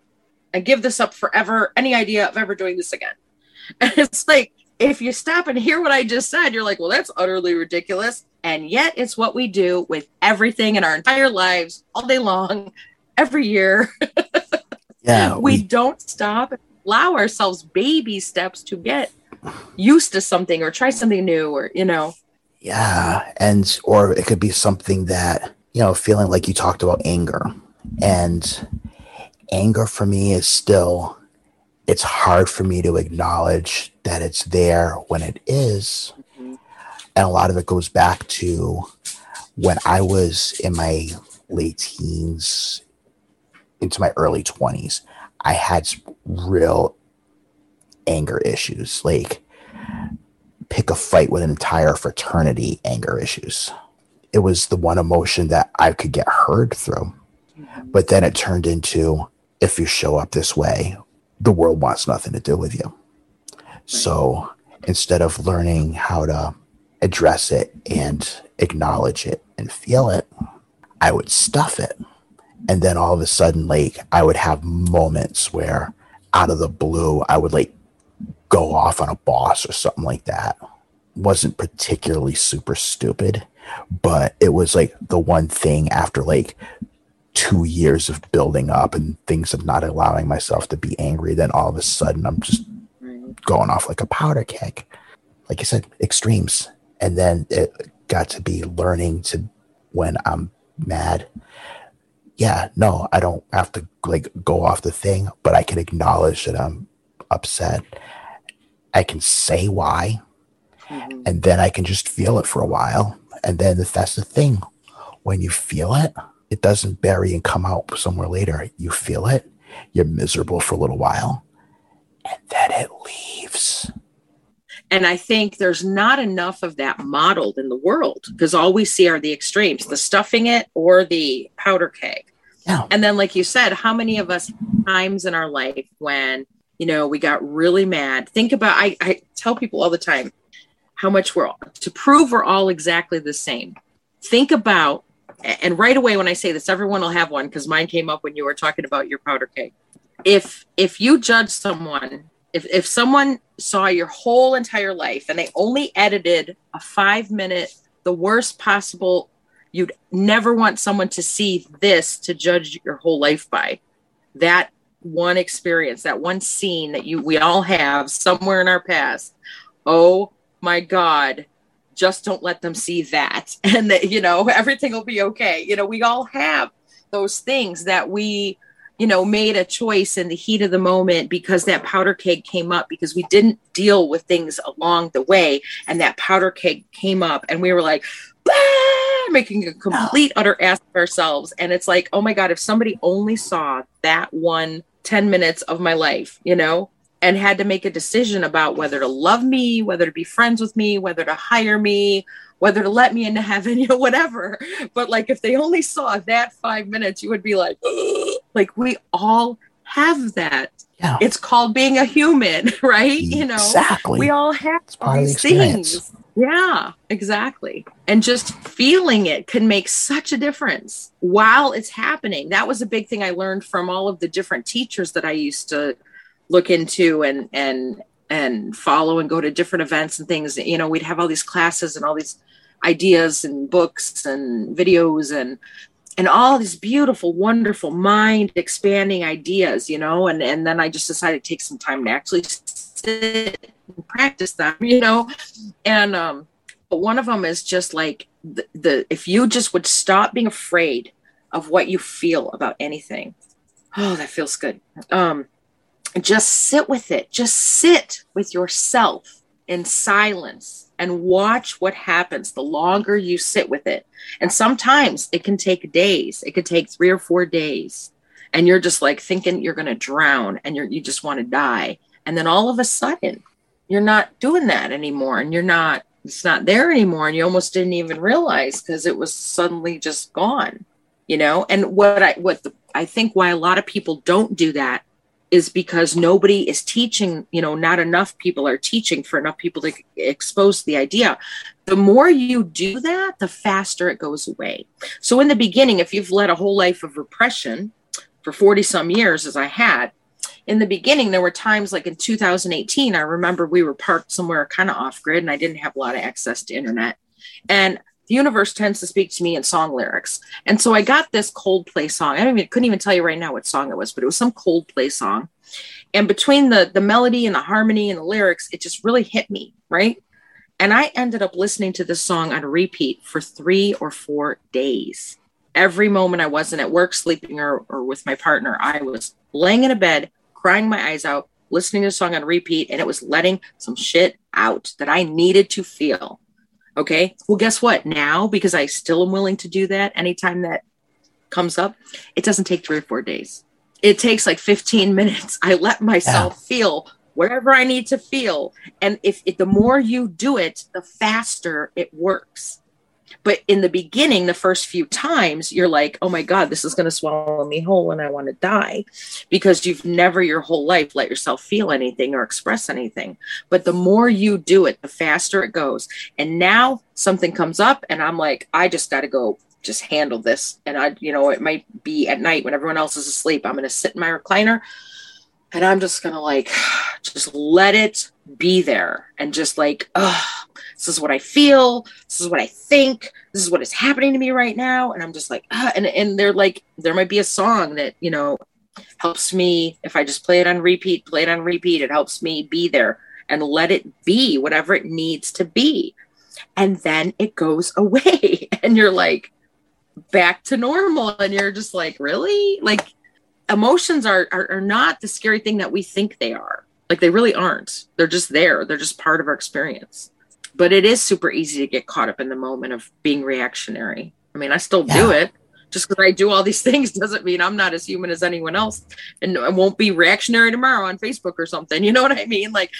and give this up forever. Any idea of ever doing this again? And it's like, if you stop and hear what I just said, you're like, well, that's utterly ridiculous. And yet it's what we do with everything in our entire lives all day long, every year. Yeah. we, we don't stop allow ourselves baby steps to get used to something or try something new or you know yeah and or it could be something that you know feeling like you talked about anger and anger for me is still it's hard for me to acknowledge that it's there when it is. Mm-hmm. And a lot of it goes back to when I was in my late teens into my early 20s, I had real anger issues. Like, pick a fight with an entire fraternity anger issues. It was the one emotion that I could get heard through. But then it turned into if you show up this way, the world wants nothing to do with you. So instead of learning how to address it and acknowledge it and feel it, I would stuff it. And then all of a sudden, like, I would have moments where out of the blue, I would like go off on a boss or something like that. Wasn't particularly super stupid, but it was like the one thing after like two years of building up and things of not allowing myself to be angry. Then all of a sudden, I'm just going off like a powder keg. Like I said, extremes. And then it got to be learning to when I'm mad. Yeah, no, I don't have to like go off the thing, but I can acknowledge that I'm upset. I can say why, mm-hmm. and then I can just feel it for a while. And then if that's the thing, when you feel it, it doesn't bury and come out somewhere later. You feel it, you're miserable for a little while, and then it leaves. And I think there's not enough of that modeled in the world because all we see are the extremes the stuffing it or the powder keg. Yeah. And then, like you said, how many of us times in our life when, you know, we got really mad? Think about, I, I tell people all the time how much we're to prove we're all exactly the same. Think about and right away when I say this, everyone will have one because mine came up when you were talking about your powder keg. If if you judge someone, if if someone saw your whole entire life and they only edited a five minute, the worst possible, you'd never want someone to see this to judge your whole life by. That one experience, that one scene that you we all have somewhere in our past. Oh my God, just don't let them see that and that you know everything will be okay you know we all have those things that we you know made a choice in the heat of the moment because that powder keg came up because we didn't deal with things along the way and that powder keg came up and we were like making a complete utter ass of ourselves and it's like oh my god if somebody only saw that one 10 minutes of my life you know and had to make a decision about whether to love me, whether to be friends with me, whether to hire me, whether to let me into heaven, you know, whatever. But like if they only saw that five minutes, you would be like, like we all have that. Yeah. It's called being a human, right? You know, exactly. We all have these things. Yeah, exactly. And just feeling it can make such a difference while it's happening. That was a big thing I learned from all of the different teachers that I used to look into and and and follow and go to different events and things you know we'd have all these classes and all these ideas and books and videos and and all these beautiful wonderful mind expanding ideas you know and and then i just decided to take some time to actually sit and practice them you know and um but one of them is just like the, the if you just would stop being afraid of what you feel about anything oh that feels good um just sit with it. Just sit with yourself in silence and watch what happens the longer you sit with it. And sometimes it can take days, it could take three or four days. And you're just like thinking you're going to drown and you're, you just want to die. And then all of a sudden, you're not doing that anymore and you're not, it's not there anymore. And you almost didn't even realize because it was suddenly just gone, you know? And what I, what the, I think why a lot of people don't do that is because nobody is teaching, you know, not enough people are teaching for enough people to expose the idea. The more you do that, the faster it goes away. So, in the beginning, if you've led a whole life of repression for 40 some years, as I had, in the beginning, there were times like in 2018, I remember we were parked somewhere kind of off grid and I didn't have a lot of access to internet. And the universe tends to speak to me in song lyrics. And so I got this Coldplay song. I even, couldn't even tell you right now what song it was, but it was some Coldplay song. And between the the melody and the harmony and the lyrics, it just really hit me, right? And I ended up listening to this song on repeat for three or four days. Every moment I wasn't at work, sleeping, or, or with my partner, I was laying in a bed, crying my eyes out, listening to the song on repeat and it was letting some shit out that I needed to feel. Okay. Well, guess what? Now, because I still am willing to do that anytime that comes up, it doesn't take three or four days. It takes like 15 minutes. I let myself yeah. feel wherever I need to feel. And if, if the more you do it, the faster it works. But in the beginning, the first few times, you're like, oh my God, this is going to swallow me whole and I want to die because you've never your whole life let yourself feel anything or express anything. But the more you do it, the faster it goes. And now something comes up and I'm like, I just got to go just handle this. And I, you know, it might be at night when everyone else is asleep. I'm going to sit in my recliner and I'm just to like, just let it be there and just like, oh, this is what I feel. This is what I think. This is what is happening to me right now. And I'm just like, and, and they're like, there might be a song that, you know, helps me. If I just play it on repeat, play it on repeat, it helps me be there and let it be whatever it needs to be. And then it goes away. And you're like, back to normal. And you're just like, really? Like, emotions are, are, are not the scary thing that we think they are. Like, they really aren't. They're just there, they're just part of our experience but it is super easy to get caught up in the moment of being reactionary. I mean, I still yeah. do it. Just because I do all these things doesn't mean I'm not as human as anyone else, and I won't be reactionary tomorrow on Facebook or something. You know what I mean? Like,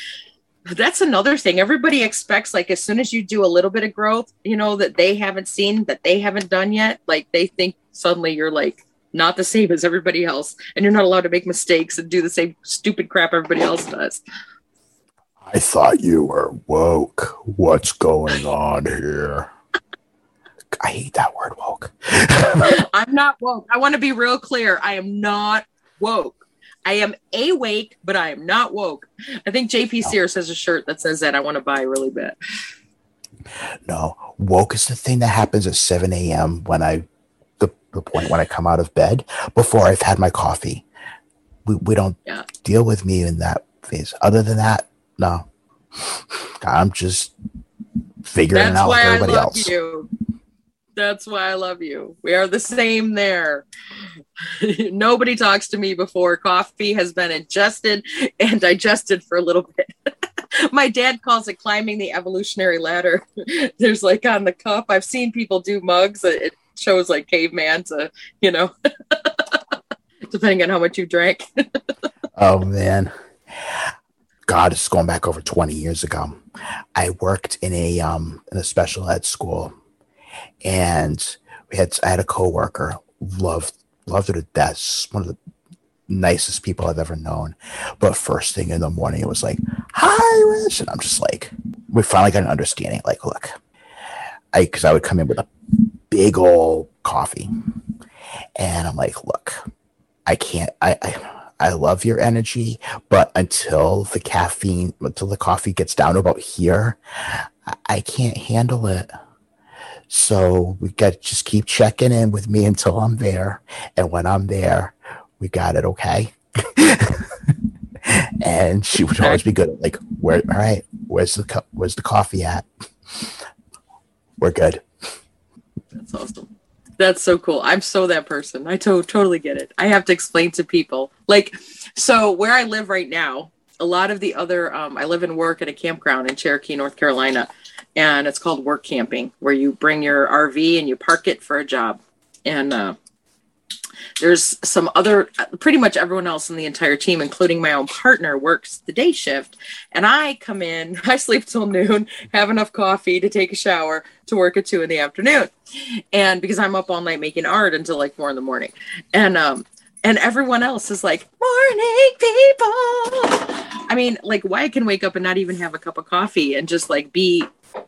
that's another thing. Everybody expects, like, as soon as you do a little bit of growth, you know, that they haven't seen, that they haven't done yet, like, they think suddenly you're like not the same as everybody else, and you're not allowed to make mistakes and do the same stupid crap everybody else does. I thought you were woke. What's going on here? I hate that word woke. I'm not woke. I want to be real clear. I am not woke. I am awake, but I am not woke. I think JP Sears has a shirt that says that I want to buy really bad. No, woke is the thing that happens at 7 a.m. when I, the, the point when I come out of bed before I've had my coffee. We, we don't yeah. deal with me in that phase. Other than that, no. I'm just figuring That's out why everybody I love else. You. That's why I love you. We are the same there. Nobody talks to me before coffee has been ingested and digested for a little bit. My dad calls it climbing the evolutionary ladder. There's like on the cup, I've seen people do mugs. It shows like caveman to, you know, depending on how much you drank. oh, man. God, it's going back over 20 years ago. I worked in a um in a special ed school, and we had I had a coworker loved loved her to death. One of the nicest people I've ever known. But first thing in the morning, it was like, "Hi, Rich," and I'm just like, we finally got an understanding. Like, look, I because I would come in with a big old coffee, and I'm like, look, I can't. I, I I love your energy, but until the caffeine, until the coffee gets down about here, I can't handle it. So we got to just keep checking in with me until I'm there. And when I'm there, we got it. Okay. and she would always be good. Like, where, all right, where's the, co- where's the coffee at? We're good. That's awesome. That's so cool. I'm so that person. I to- totally get it. I have to explain to people. Like, so where I live right now, a lot of the other, um, I live and work at a campground in Cherokee, North Carolina, and it's called work camping, where you bring your RV and you park it for a job. And uh, there's some other, pretty much everyone else in the entire team, including my own partner, works the day shift. And I come in, I sleep till noon, have enough coffee to take a shower to work at two in the afternoon. And because I'm up all night making art until like four in the morning. And, um, and everyone else is like morning people i mean like why can wake up and not even have a cup of coffee and just like be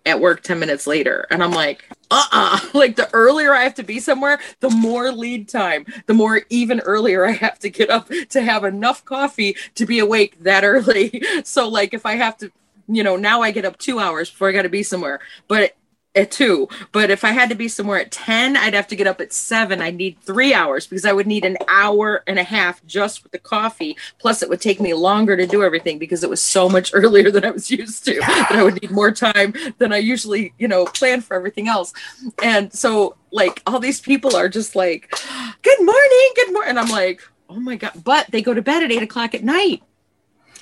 at work 10 minutes later. And I'm like, uh uh-uh. uh Like the earlier I have to be somewhere, the more lead time, the more even earlier I have to get up to have enough coffee to be awake that early. So, like, if I have to, you know, now I get up two hours before I got to be somewhere. But at two. But if I had to be somewhere at 10, I'd have to get up at seven. I'd need three hours because I would need an hour and a half just with the coffee. Plus, it would take me longer to do everything because it was so much earlier than I was used to. That I would need more time than I usually, you know, plan for everything else. And so, like, all these people are just like, good morning, good morning. And I'm like, oh my God. But they go to bed at eight o'clock at night.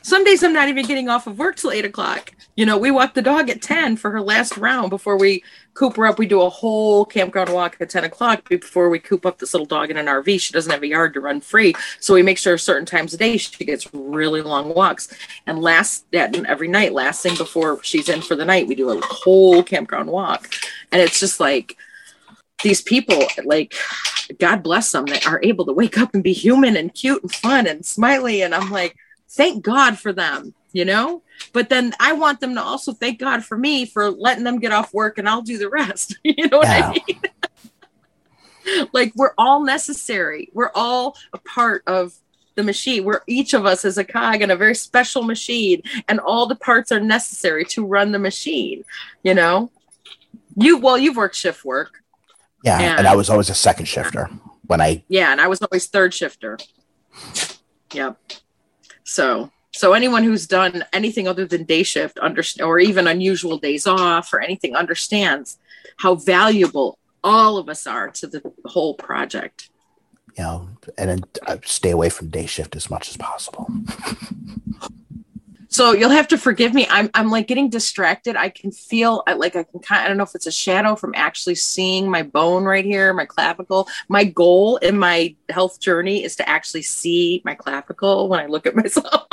Some days I'm not even getting off of work till eight o'clock. You know, we walk the dog at 10 for her last round before we coop her up. We do a whole campground walk at 10 o'clock before we coop up this little dog in an RV. She doesn't have a yard to run free. So we make sure certain times a day she gets really long walks. And last that every night, last thing before she's in for the night, we do a whole campground walk. And it's just like these people, like, God bless them, that are able to wake up and be human and cute and fun and smiley. And I'm like, thank God for them, you know? But then I want them to also thank God for me for letting them get off work and I'll do the rest. you know what yeah. I mean? like we're all necessary. We're all a part of the machine. We're each of us is a cog in a very special machine, and all the parts are necessary to run the machine. You know, you well, you've worked shift work. Yeah, and, and I was always a second shifter when I. Yeah, and I was always third shifter. Yep. So so anyone who's done anything other than day shift understand or even unusual days off or anything understands how valuable all of us are to the whole project. Know, and uh, stay away from day shift as much as possible. So you'll have to forgive me. I'm I'm like getting distracted. I can feel like I can kind. I don't know if it's a shadow from actually seeing my bone right here, my clavicle. My goal in my health journey is to actually see my clavicle when I look at myself.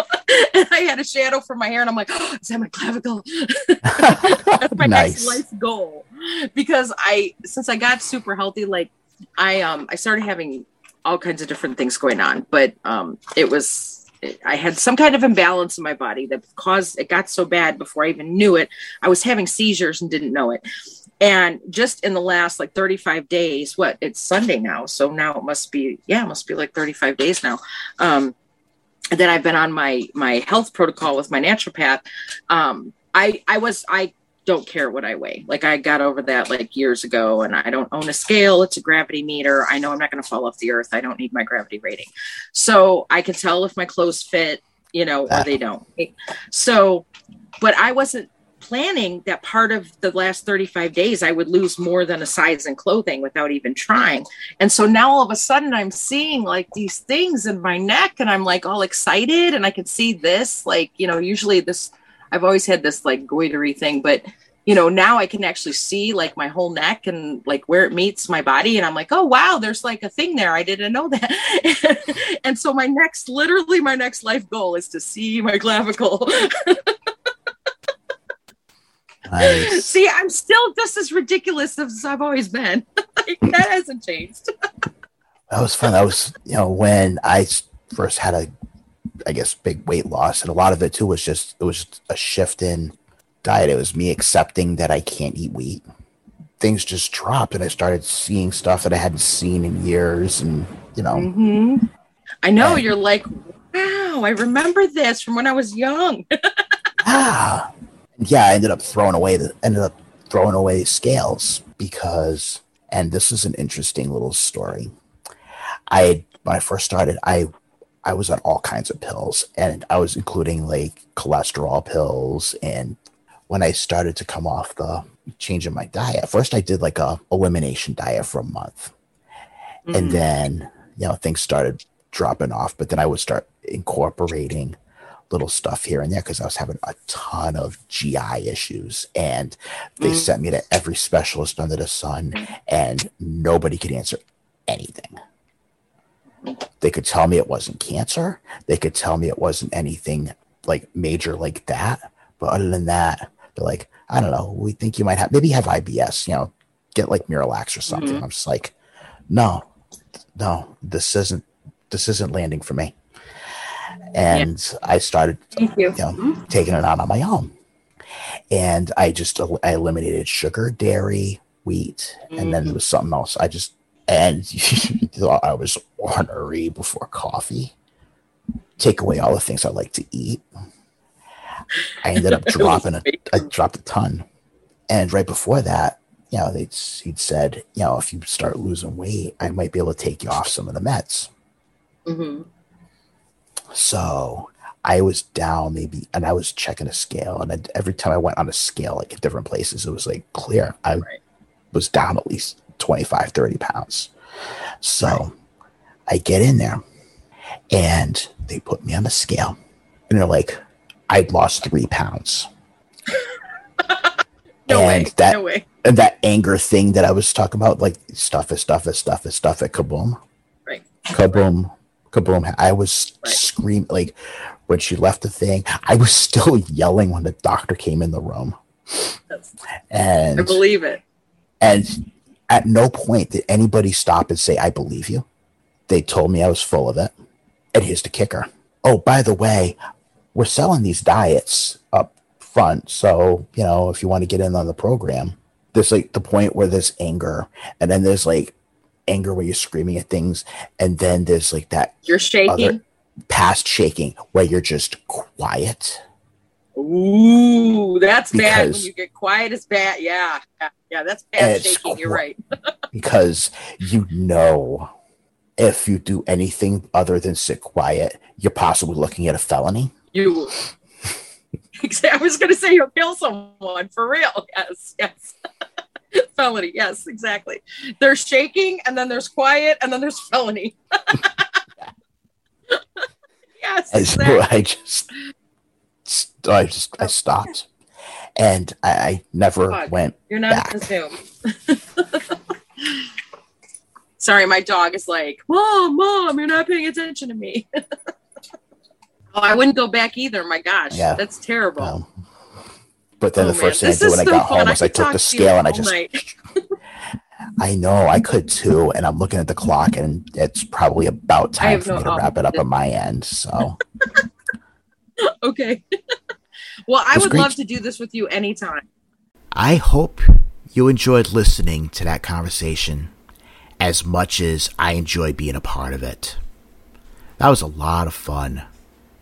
and I had a shadow from my hair, and I'm like, oh, is that my clavicle? That's my nice. next life goal. Because I, since I got super healthy, like I um I started having all kinds of different things going on, but um it was I had some kind of imbalance in my body that caused it got so bad before I even knew it. I was having seizures and didn't know it. And just in the last like 35 days, what it's Sunday now. So now it must be, yeah, it must be like 35 days now. Um, that I've been on my my health protocol with my naturopath. Um, I I was I don't care what I weigh. Like I got over that like years ago and I don't own a scale. It's a gravity meter. I know I'm not going to fall off the earth. I don't need my gravity rating. So I can tell if my clothes fit, you know, or they don't. So, but I wasn't planning that part of the last 35 days I would lose more than a size in clothing without even trying. And so now all of a sudden I'm seeing like these things in my neck and I'm like all excited and I can see this like, you know, usually this I've always had this like goitery thing, but you know, now I can actually see like my whole neck and like where it meets my body. And I'm like, oh, wow, there's like a thing there. I didn't know that. and so my next, literally, my next life goal is to see my clavicle. nice. See, I'm still just as ridiculous as I've always been. like, that hasn't changed. that was fun. That was, you know, when I first had a I guess, big weight loss. And a lot of it too was just, it was a shift in diet. It was me accepting that I can't eat wheat. Things just dropped and I started seeing stuff that I hadn't seen in years. And, you know, mm-hmm. I know and, you're like, wow, I remember this from when I was young. ah, yeah, I ended up throwing away the, ended up throwing away scales because, and this is an interesting little story. I, when I first started, I I was on all kinds of pills, and I was including like cholesterol pills. And when I started to come off the change in my diet, first I did like a elimination diet for a month, mm-hmm. and then you know things started dropping off. But then I would start incorporating little stuff here and there because I was having a ton of GI issues, and they mm-hmm. sent me to every specialist under the sun, and nobody could answer anything. They could tell me it wasn't cancer. They could tell me it wasn't anything like major like that. But other than that, they're like, I don't know. We think you might have maybe have IBS. You know, get like Miralax or something. Mm-hmm. I'm just like, no, no, this isn't this isn't landing for me. And yeah. I started, you. you. know, mm-hmm. taking it on on my own. And I just I eliminated sugar, dairy, wheat, mm-hmm. and then there was something else. I just and thought I was ornery before coffee. Take away all the things I like to eat. I ended up dropping a, I dropped a ton. And right before that, you know, they'd, he'd said, you know, if you start losing weight, I might be able to take you off some of the meds. Mm-hmm. So I was down maybe, and I was checking a scale. And I, every time I went on a scale, like at different places, it was like clear. I right. was down at least 25, 30 pounds. So right. I get in there and they put me on the scale And they're like, I'd lost three pounds. No and way. that no way. and that anger thing that I was talking about, like stuff is stuff is stuff is stuff it, kaboom, Right. kaboom, kaboom. I was Right. screaming like when she left the thing. I was still yelling when the doctor came in the room, That's, and I believe it. and at no point did anybody stop and say, "I believe you." They told me I was full of it. And here's the kicker. Oh, by the way, we're selling these diets up front. So, you know, if you want to get in on the program, there's like the point where there's anger, and then there's like anger where you're screaming at things, and then there's like that You're shaking. past shaking where you're just quiet. Ooh, that's bad. When you get quiet, it's bad. Yeah, yeah, that's it's shaking. You're right. because you know if you do anything other than sit quiet, you're possibly looking at a felony. You. I was going to say you'll kill someone for real. Yes, yes. felony. Yes, exactly. There's shaking, and then there's quiet, and then there's felony. yes, exactly. I just, I just, I stopped, and I, I never went. You're not back. on Zoom. Sorry, my dog is like, Mom, Mom, you're not paying attention to me. oh, I wouldn't go back either. My gosh, Yeah. that's terrible. Um, but then Oh, the first man. thing I did when I got fun. home was I could took the scale and I just. I know I could too, and I'm looking at the clock, and it's probably about time for no me to wrap it up on my end. So okay. Well, I would great. love to do this with you anytime. I hope you enjoyed listening to that conversation as much as I enjoyed being a part of it. That was a lot of fun,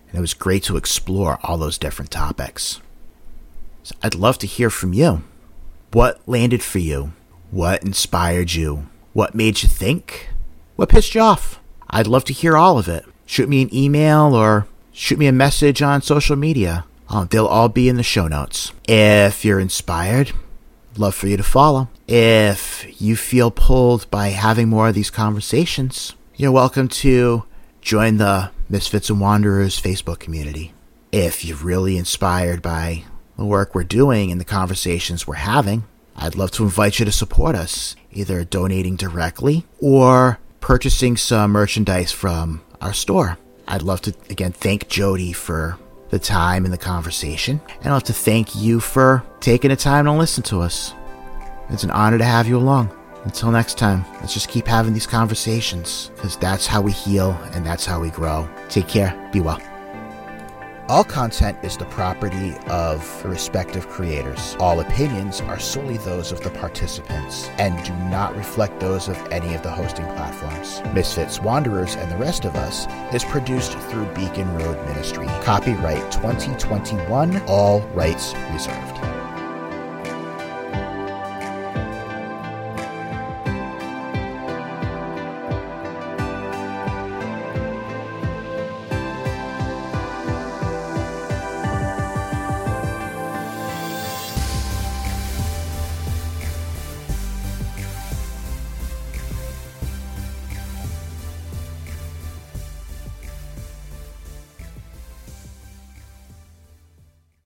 and it was great to explore all those different topics. So I'd love to hear from you. What landed for you? What inspired you? What made you think? What pissed you off? I'd love to hear all of it. Shoot me an email or shoot me a message on social media. Uh, they'll all be in the show notes. If you're inspired, love for you to follow. If you feel pulled by having more of these conversations, you're welcome to join the Misfits and Wanderers Facebook community. If you're really inspired by the work we're doing and the conversations we're having, I'd love to invite you to support us, either donating directly or purchasing some merchandise from our store. I'd love to again thank JoDi for the time and the conversation, and I'd love to thank you for taking the time to listen to us. It's an honor to have you along. Until next time, let's just keep having these conversations because that's how we heal and that's how we grow. Take care. Be well. All content is the property of the respective creators. All opinions are solely those of the participants and do not reflect those of any of the hosting platforms. Misfits, Wanderers, and the rest of us is produced through Beacon Road Ministry. Copyright 2021, all rights reserved.